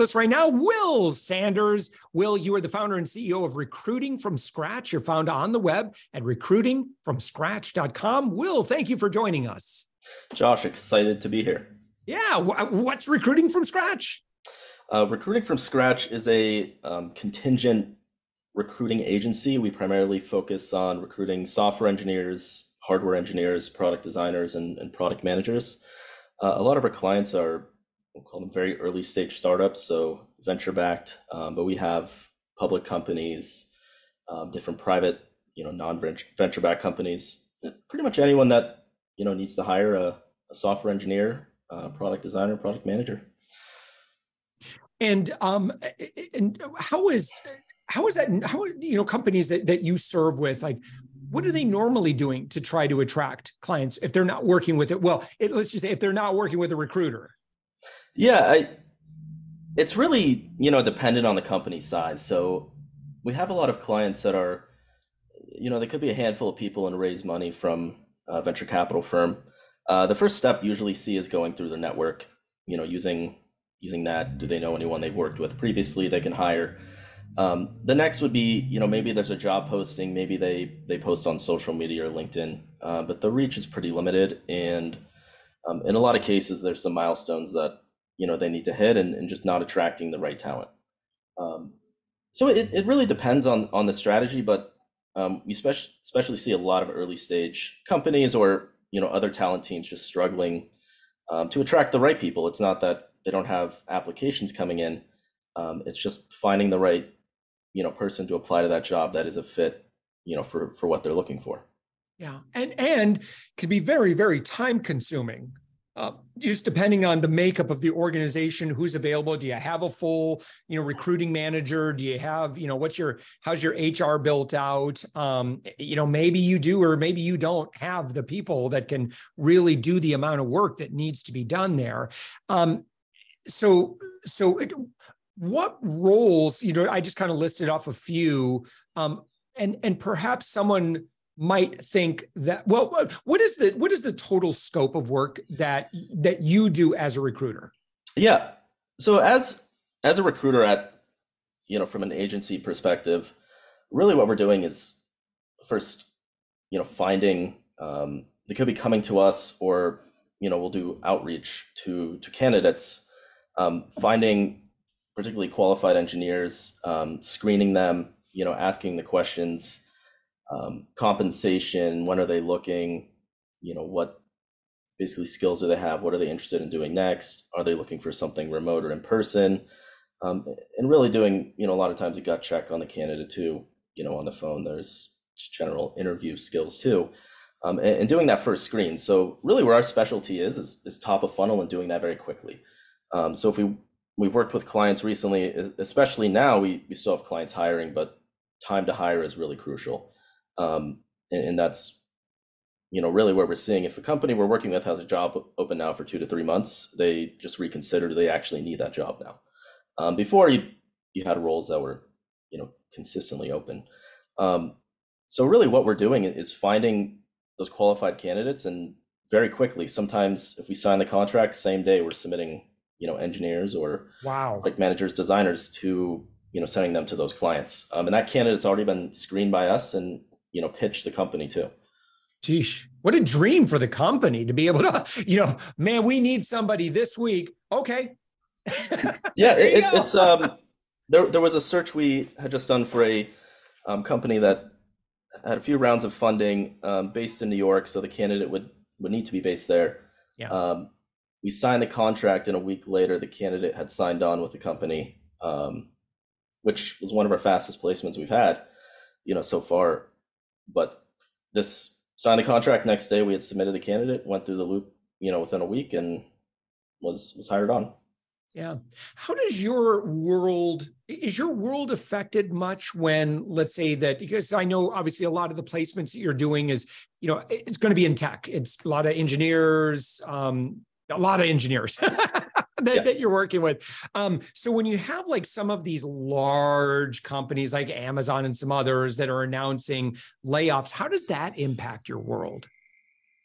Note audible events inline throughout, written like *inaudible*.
With us right now, Will Sanders. Will, you are the founder and CEO of Recruiting from Scratch. You're found on the web at recruitingfromscratch.com. Will, thank you for joining us. Josh, excited to be here. Yeah. What's Recruiting from Scratch? Uh, recruiting from Scratch is a um, contingent recruiting agency. We primarily focus on recruiting software engineers, hardware engineers, product designers, and, and product managers. Uh, a lot of our clients are we'll call them very early stage startups, so venture backed. Um, but we have public companies, um, different private, you know, non venture backed companies. Pretty much anyone that you know needs to hire a, a software engineer, a product designer, product manager. And um, and how is how is that? How you know companies that that you serve with like what are they normally doing to try to attract clients if they're not working with it well it, let's just say if they're not working with a recruiter yeah, I, it's really you know dependent on the company size. So we have a lot of clients that are, you know, there could be a handful of people and raise money from a venture capital firm. Uh, the first step usually see is going through their network. You know, using using that. Do they know anyone they've worked with previously they can hire? Um, the next would be, you know, maybe there's a job posting, maybe they they post on social media or LinkedIn, uh, but the reach is pretty limited, and um, in a lot of cases, there's some milestones that you know they need to hit and, and just not attracting the right talent. Um, so it, it really depends on on the strategy but um, we especially especially see a lot of early stage companies or you know other talent teams just struggling um, to attract the right people. It's not that they don't have applications coming in. Um, it's just finding the right you know person to apply to that job that is a fit you know for for what they're looking for. Yeah and and can be very very time consuming uh, just depending on the makeup of the organization who's available. Do you have a full you know recruiting manager? Do you have you know what's your how's your hr built out? Um, you know maybe you do or maybe you don't have the people that can really do the amount of work that needs to be done there. Um, so so it, what roles you know i just kind of listed off a few um, and and perhaps someone might think that well what is the what is the total scope of work that that you do as a recruiter? Yeah. So as as a recruiter at you know from an agency perspective really what we're doing is first you know finding um, they could be coming to us or you know we'll do outreach to to candidates um, finding particularly qualified engineers um, screening them you know asking the questions um, compensation when are they looking you know what basically skills do they have what are they interested in doing next are they looking for something remote or in person? Um, and really doing you know a lot of times a gut check on the candidate too you know on the phone there's general interview skills too. Um, and, and, doing that first screen. So really where our specialty is is, is top of funnel and doing that very quickly. Um, so if we we've worked with clients recently especially now we, we still have clients hiring but time to hire is really crucial um, and, and, that's you know really what we're seeing if a company we're working with has a job open now for two to three months they just reconsider do they actually need that job now? Um, before you you had roles that were you know consistently open. Um, so really what we're doing is finding those qualified candidates and very quickly sometimes if we sign the contract same day we're submitting you know engineers or wow. like managers designers to you know sending them to those clients. Um, and that candidate's already been screened by us and you know pitch the company to. Geesh, what a dream for the company to be able to, *laughs* you know, man, we need somebody this week. Okay. *laughs* yeah, it, it's um, there. There was a search we had just done for a um, company that had a few rounds of funding um, based in New York. So the candidate would would need to be based there. Yeah. Um, we signed the contract, and a week later, the candidate had signed on with the company, um, which was one of our fastest placements we've had, you know, so far. But this signed the contract next day. We had submitted the candidate, went through the loop, you know, within a week, and was was hired on. Yeah. How does your world is your world affected much when let's say that because I know obviously a lot of the placements that you're doing is, you know, it's going to be in tech. It's a lot of engineers, um, a lot of engineers *laughs* *laughs* that, yeah. that, you're working with. Um, so when you have like some of these large companies like Amazon and some others that are announcing layoffs, how does that impact your world?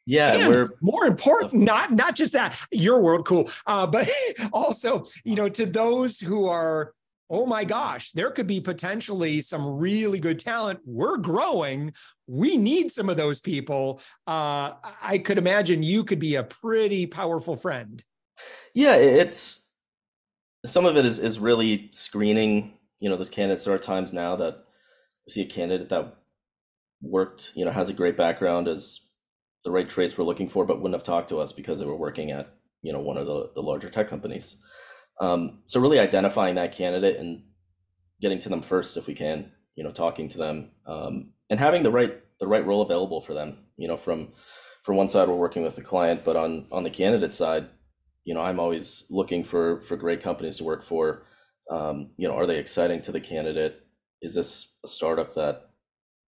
Yeah, and we're more important, not not just that your world, cool, uh, but *laughs* also you know to those who are oh my gosh, there could be potentially some really good talent. We're growing. We need some of those people. Uh, I could imagine you could be a pretty powerful friend. Yeah, it's some of it is is really screening. You know, those candidates. There are times now that we see a candidate that worked, you know, has a great background, as the right traits we're looking for, but wouldn't have talked to us because they were working at you know one of the, the larger tech companies. Um, so really identifying that candidate and getting to them first if we can, you know, talking to them um, and having the right the right role available for them. You know, from from one side we're working with the client, but on on the candidate side, you know, I'm always looking for for great companies to work for. Um, you know, are they exciting to the candidate? Is this a startup that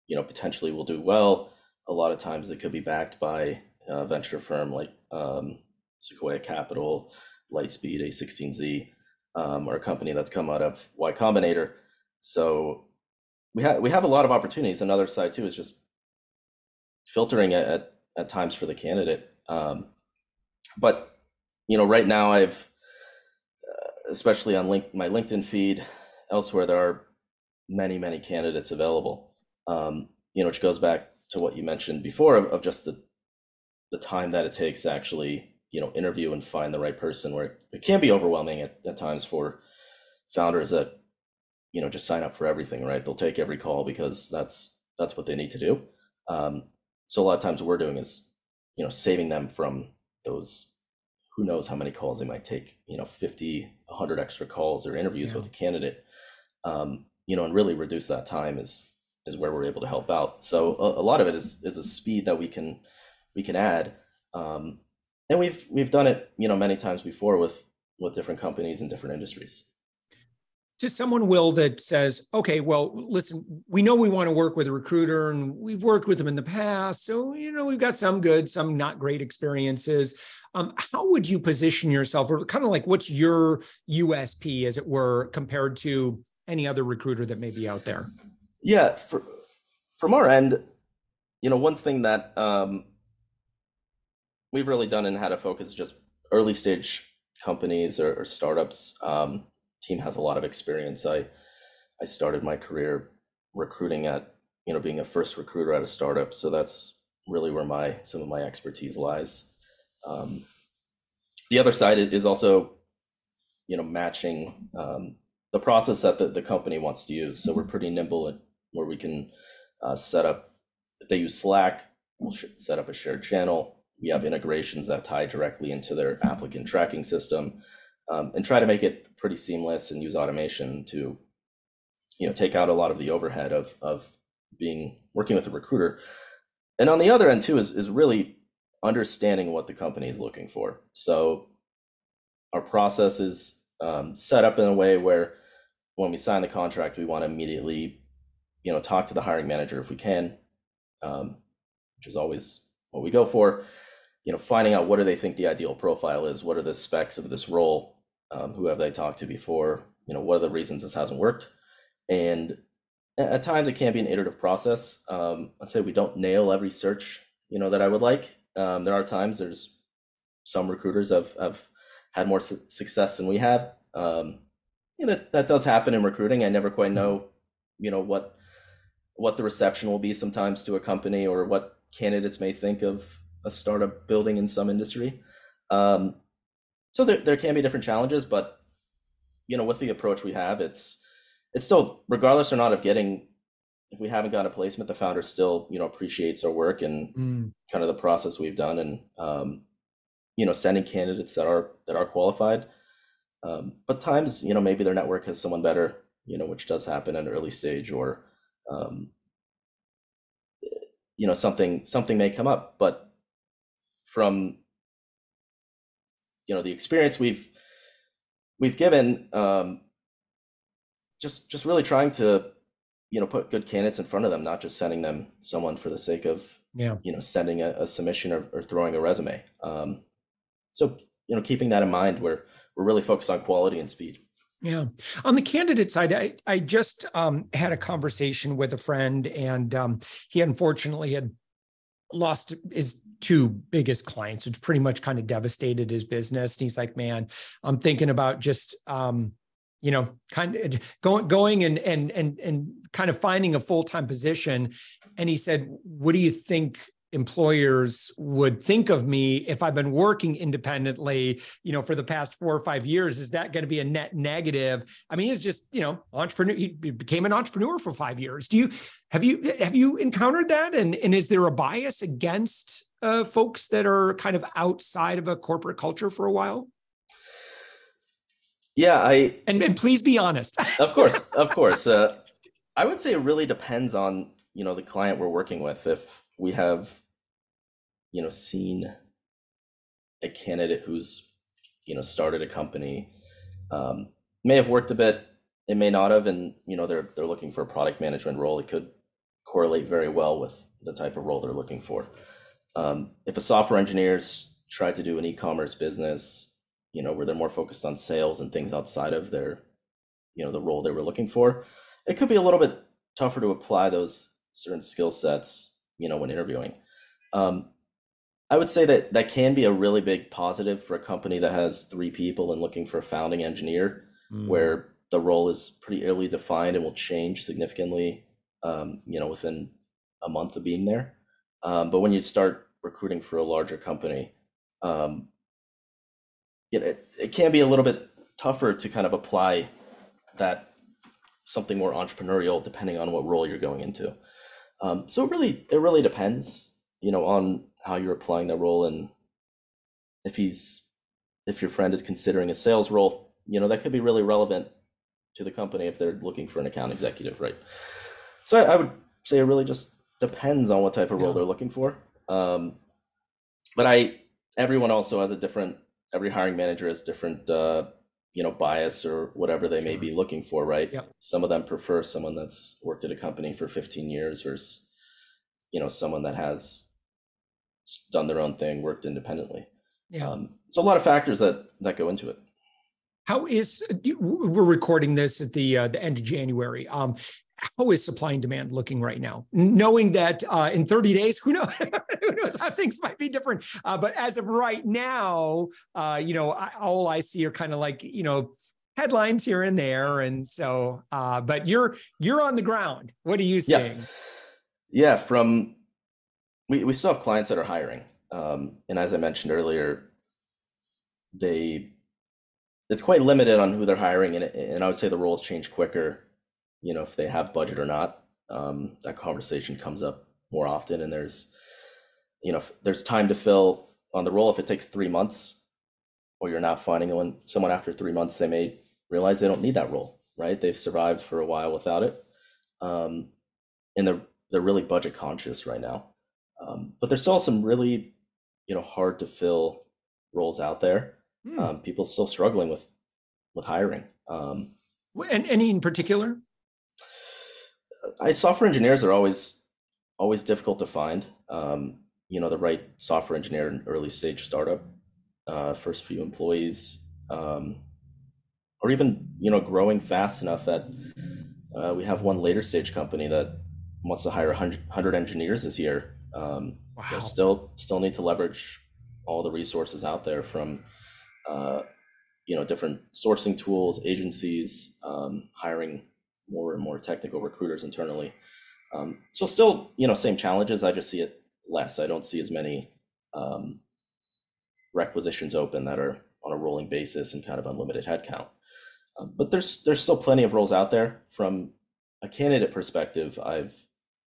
you know potentially will do well? a lot of times they could be backed by a venture firm like um, Sequoia Capital, Lightspeed, A16Z, um, or a company that's come out of Y Combinator. So we have we have a lot of opportunities. Another side too is just filtering at at, at times for the candidate. Um, but you know, right now I've uh, especially on link my LinkedIn feed, elsewhere there are many many candidates available. Um, you know, which goes back to what you mentioned before of, of just the the time that it takes to actually you know interview and find the right person where it, can be overwhelming at, at times for founders that you know just sign up for everything right they'll take every call because that's that's what they need to do um, so a lot of times what we're doing is you know saving them from those who knows how many calls they might take you know 50 100 extra calls or interviews yeah. with a candidate um, you know and really reduce that time is is where we're able to help out. So a, a lot of it is is a speed that we can we can add, um, and we've we've done it you know many times before with with different companies and different industries. To someone, Will, that says, okay, well, listen, we know we want to work with a recruiter and we've worked with them in the past. So, you know, we've got some good, some not great experiences. Um, how would you position yourself, or kind of like what's your USP, as it were, compared to any other recruiter that may be out there? Yeah, for, from our end, you know, one thing that um, we've really done and had a focus just early stage companies or, or startups. Um, team has a lot of experience. I I started my career recruiting at you know being a first recruiter at a startup, so that's really where my some of my expertise lies. Um, the other side is also you know matching um, the process that the, the company wants to use. So we're pretty nimble at where we can uh, set up, if they use Slack, we'll sh- set up a shared channel. We have integrations that tie directly into their applicant tracking system um, and try to make it pretty seamless and use automation to, you know, take out a lot of the overhead of, of being working with a recruiter. And on the other end too is, is really understanding what the company is looking for. So our process is um, set up in a way where when we sign the contract, we want to immediately you know talk to the hiring manager if we can um, which is always what we go for you know finding out what do they think the ideal profile is what are the specs of this role um, who have they talked to before? You know what are the reasons this hasn't worked? And at times it can be an iterative process. Um, i'd say we don't nail every search you know that i would like. Um, there are times there's some recruiters have, have had more su- success than we have um, you know, that, that does happen in recruiting. I never quite mm-hmm. know you know what what the reception will be sometimes to a company or what candidates may think of a startup building in some industry. Um, so there, there can be different challenges, but you know, with the approach we have, it's it's still regardless or not of getting if we haven't got a placement, the founder still you know appreciates our work and mm. kind of the process we've done, and um, you know sending candidates that are that are qualified. Um, but times you know maybe their network has someone better, you know, which does happen at an early stage, or um, you know something something may come up. But from you know the experience we've we've given um, just just really trying to you know put good candidates in front of them not just sending them someone for the sake of yeah. you know sending a, a submission or, or, throwing a resume. Um, so you know keeping that in mind we're we're really focused on quality and speed. Yeah. On the candidate side, I, I just um, had a conversation with a friend, and um, he unfortunately had lost his two biggest clients, which pretty much kind of devastated his business. And he's like, man, I'm thinking about just um, you know, kind of going going and and and and kind of finding a full time position. And he said, "What do you think employers would think of me if I've been working independently, you know, for the past four or five years? Is that going to be a net negative? I mean, he's just, you know, entrepreneur. He became an entrepreneur for five years. Do you have you have you encountered that? And and is there a bias against uh, folks that are kind of outside of a corporate culture for a while? Yeah, I and, and please be honest. of course, of *laughs* course. Uh, I would say it really depends on you know the client we're working with. If we have, you know, seen a candidate who's you know started a company, um, may have worked a bit, it may not have, and you know they're they're looking for a product management role. It could correlate very well with the type of role they're looking for. Um, if a software engineer's tried to do an e-commerce business you know, where they're more focused on sales and things outside of their, you know, the role they were looking for, it could be a little bit tougher to apply those certain skill sets, you know, when interviewing. Um, I would say that that can be a really big positive for a company that has three people and looking for a founding engineer, mm. where the role is pretty early defined and will change significantly, um, you know, within a month of being there. Um, but when you start recruiting for a larger company, um, know, it, it can be a little bit tougher to kind of apply that something more entrepreneurial depending on what role you're going into. Um, so it really it really depends, you know, on how you're applying that role and if he's if your friend is considering a sales role, you know, that could be really relevant to the company if they're looking for an account executive, right? So I, I would say it really just depends on what type of role yeah. they're looking for. Um, but I everyone also has a different every hiring manager has different uh, you know bias or whatever they sure. may be looking for right yep. some of them prefer someone that's worked at a company for 15 years versus you know someone that has done their own thing worked independently yeah um, so a lot of factors that that go into it how is we're recording this at the uh, the end of January? Um, how is supply and demand looking right now? Knowing that uh, in 30 days, who knows, *laughs* who knows how things might be different. Uh, but as of right now, uh, you know, I, all I see are kind of like, you know, headlines here and there. And so, uh, but you're, you're on the ground. What are you seeing? Yeah, yeah from, we, we still have clients that are hiring. Um, and as I mentioned earlier, they, it's quite limited on who they're hiring. And, and I would say the roles change quicker you know if they have budget or not um, that conversation comes up more often and there's you know there's time to fill on the role if it takes three months or you're not finding one someone after three months they may realize they don't need that role right? They've survived for a while without it. Um, and they're they're really budget conscious right now. Um, but there's still some really you know hard to fill roles out there. Hmm. um, people still struggling with with hiring. Um, and any in particular I software engineers are always always difficult to find. Um, you know, the right software engineer in early stage startup, uh, first few employees, um, or even you know growing fast enough that uh, we have one later stage company that wants to hire 100, 100 engineers this year. Um, wow. Still, still need to leverage all the resources out there from uh, you know different sourcing tools, agencies, um, hiring more and more technical recruiters internally. Um, so still, you know, same challenges. I just see it less. I don't see as many um, requisitions open that are on a rolling basis and kind of unlimited headcount. Um, but there's there's still plenty of roles out there from a candidate perspective, I've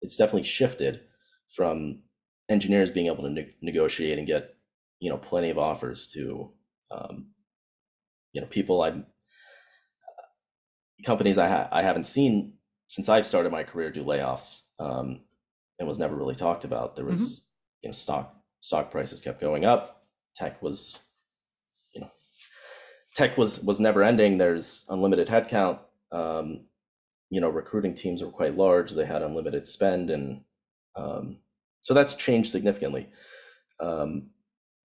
it's definitely shifted from engineers being able to ne- negotiate and get you know plenty of offers to um, you know people I'm companies I ha- I haven't seen since I've started my career do layoffs um, and was never really talked about. There was mm-hmm. you know stock stock prices kept going up. Tech was you know tech was was never ending. There's unlimited headcount. Um, you know recruiting teams were quite large. They had unlimited spend and um, so that's changed significantly. Um,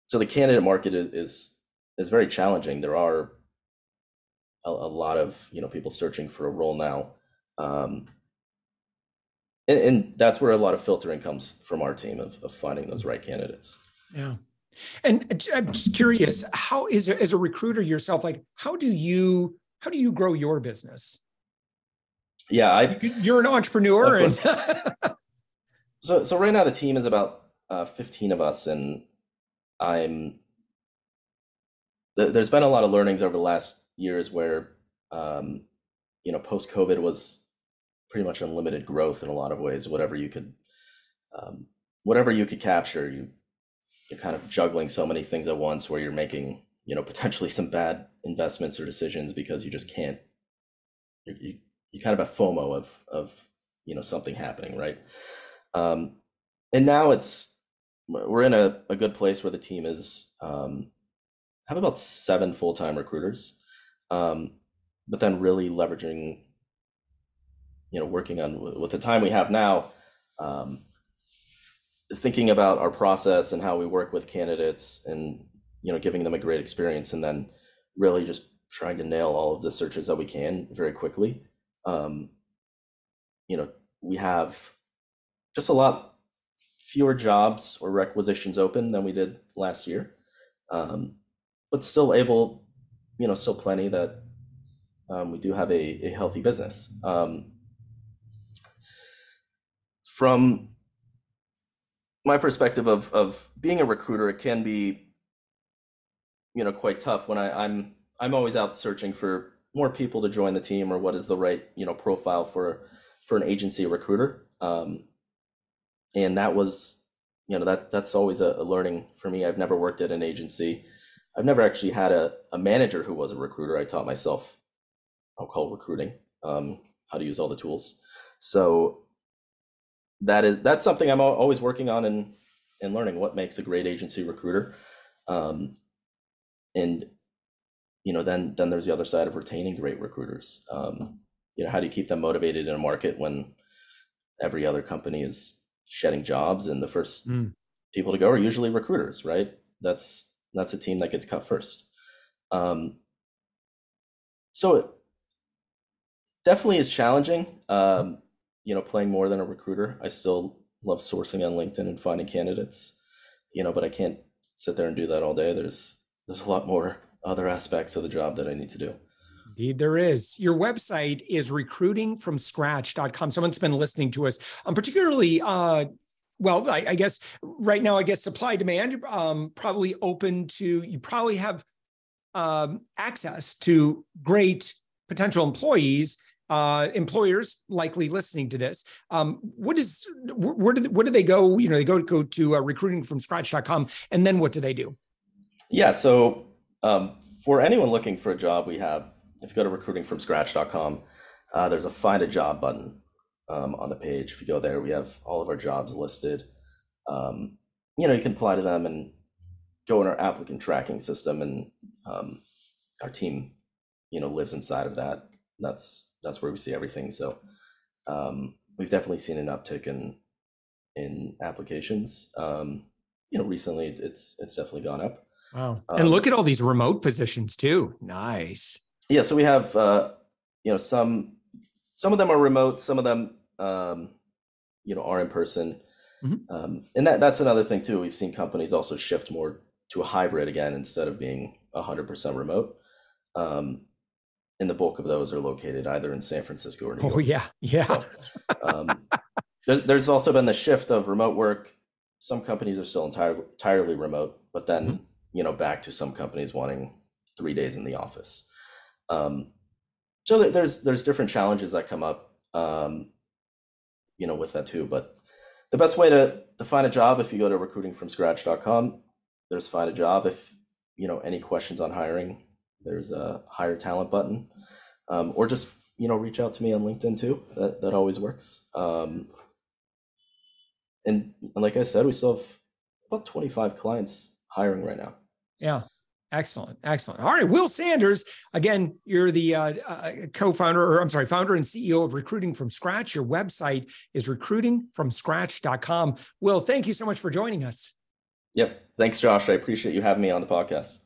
so the candidate market is, is, is very challenging. There are a, a, lot of you know people searching for a role now, um, and, and, that's where a lot of filtering comes from our team of, of finding those right candidates. Yeah. And I'm just curious, how is as a recruiter yourself, like how do you how do you grow your business? Yeah, I, you're an entrepreneur, and *laughs* So so right now the team is about uh, 15 of us, and I'm. Th- there's been a lot of learnings over the last years where, um, you know, post COVID was pretty much unlimited growth in a lot of ways. Whatever you could, um, whatever you could capture, you you're kind of juggling so many things at once where you're making you know *laughs* potentially some bad investments or decisions because you just can't you, you, kind of have FOMO of of you know something happening, right? Um, and now it's we're in a, a good place where the team is um, have about seven full time recruiters, um, but then really leveraging, you know, working on with the time we have now, um, thinking about our process and how we work with candidates, and you know, giving them a great experience, and then really just trying to nail all of the searches that we can very quickly. Um, you know, we have just a lot fewer jobs or requisitions open than we did last year, um, but still able, you know, still plenty that um, we do have a, a healthy business. Um, from my perspective of of being a recruiter, it can be, you know, quite tough when I, I'm I'm always out searching for more people to join the team or what is the right you know profile for for an agency recruiter. Um, and that was you know that that's always a, a, learning for me i've never worked at an agency i've never actually had a, a manager who was a recruiter. I taught myself i'll call recruiting um, how to use all the tools. So that is that's something i'm always working on and and learning what makes a great agency recruiter. Um, and you know then then there's the other side of retaining great recruiters. Um, you know how do you keep them motivated in a market when every other company is shedding jobs and the first mm. people to go are usually recruiters right? That's that's a team that gets cut first um, so it definitely is challenging um, you know playing more than a recruiter i still love sourcing on linkedin and finding candidates you know but i can't sit there and do that all day there's there's a lot more other aspects of the job that i need to do Indeed, there is. Your website is recruitingfromscratch.com. Someone's been listening to us, um, particularly. Uh, well, I, I, guess right now, I guess supply demand um, probably open to you. Probably have um, access to great potential employees. Uh, employers likely listening to this. Um, what is where do where do they go? You know, they go go to uh, recruitingfromscratch.com, and then what do they do? Yeah, so um, for anyone looking for a job, we have if you go to recruitingfromscratch.com, uh, there's a find a job button um, on the page. If you go there, we have all of our jobs listed. Um, you know, you can apply to them and go in our applicant tracking system, and um, our team, you know, lives inside of that. That's that's where we see everything. So um, we've definitely seen an uptick in in applications. Um, you know, recently it's it's definitely gone up. Wow! and um, look at all these remote positions too. Nice yeah, so we have uh, you know some some of them are remote, some of them um, you know are in person, mm-hmm. um, and that that's another thing too. We've seen companies also shift more to a hybrid again instead of being hundred percent remote. Um, and the bulk of those are located either in San Francisco or New oh, York. Oh yeah, yeah. So, um, there's, there's also been the shift of remote work. Some companies are still entirely entirely remote, but then mm-hmm. you know back to some companies wanting three days in the office. Um, so there's there's different challenges that come up um, you know, with that too. But the best way to, to find a job, if you go to recruitingfromscratch.com, there's find a job. If, you know, any questions on hiring, there's a hire talent button, um, or just, you know, reach out to me on LinkedIn too. That, that always works. Um, and, and like I said, we still have about 25 clients hiring right now. Yeah. Excellent. Excellent. All right. Will Sanders, again, you're the uh, uh, co founder, or I'm sorry, founder and CEO of Recruiting from Scratch. Your website is recruitingfromscratch.com. Will, thank you so much for joining us. Yep. Thanks, Josh. I appreciate you having me on the podcast.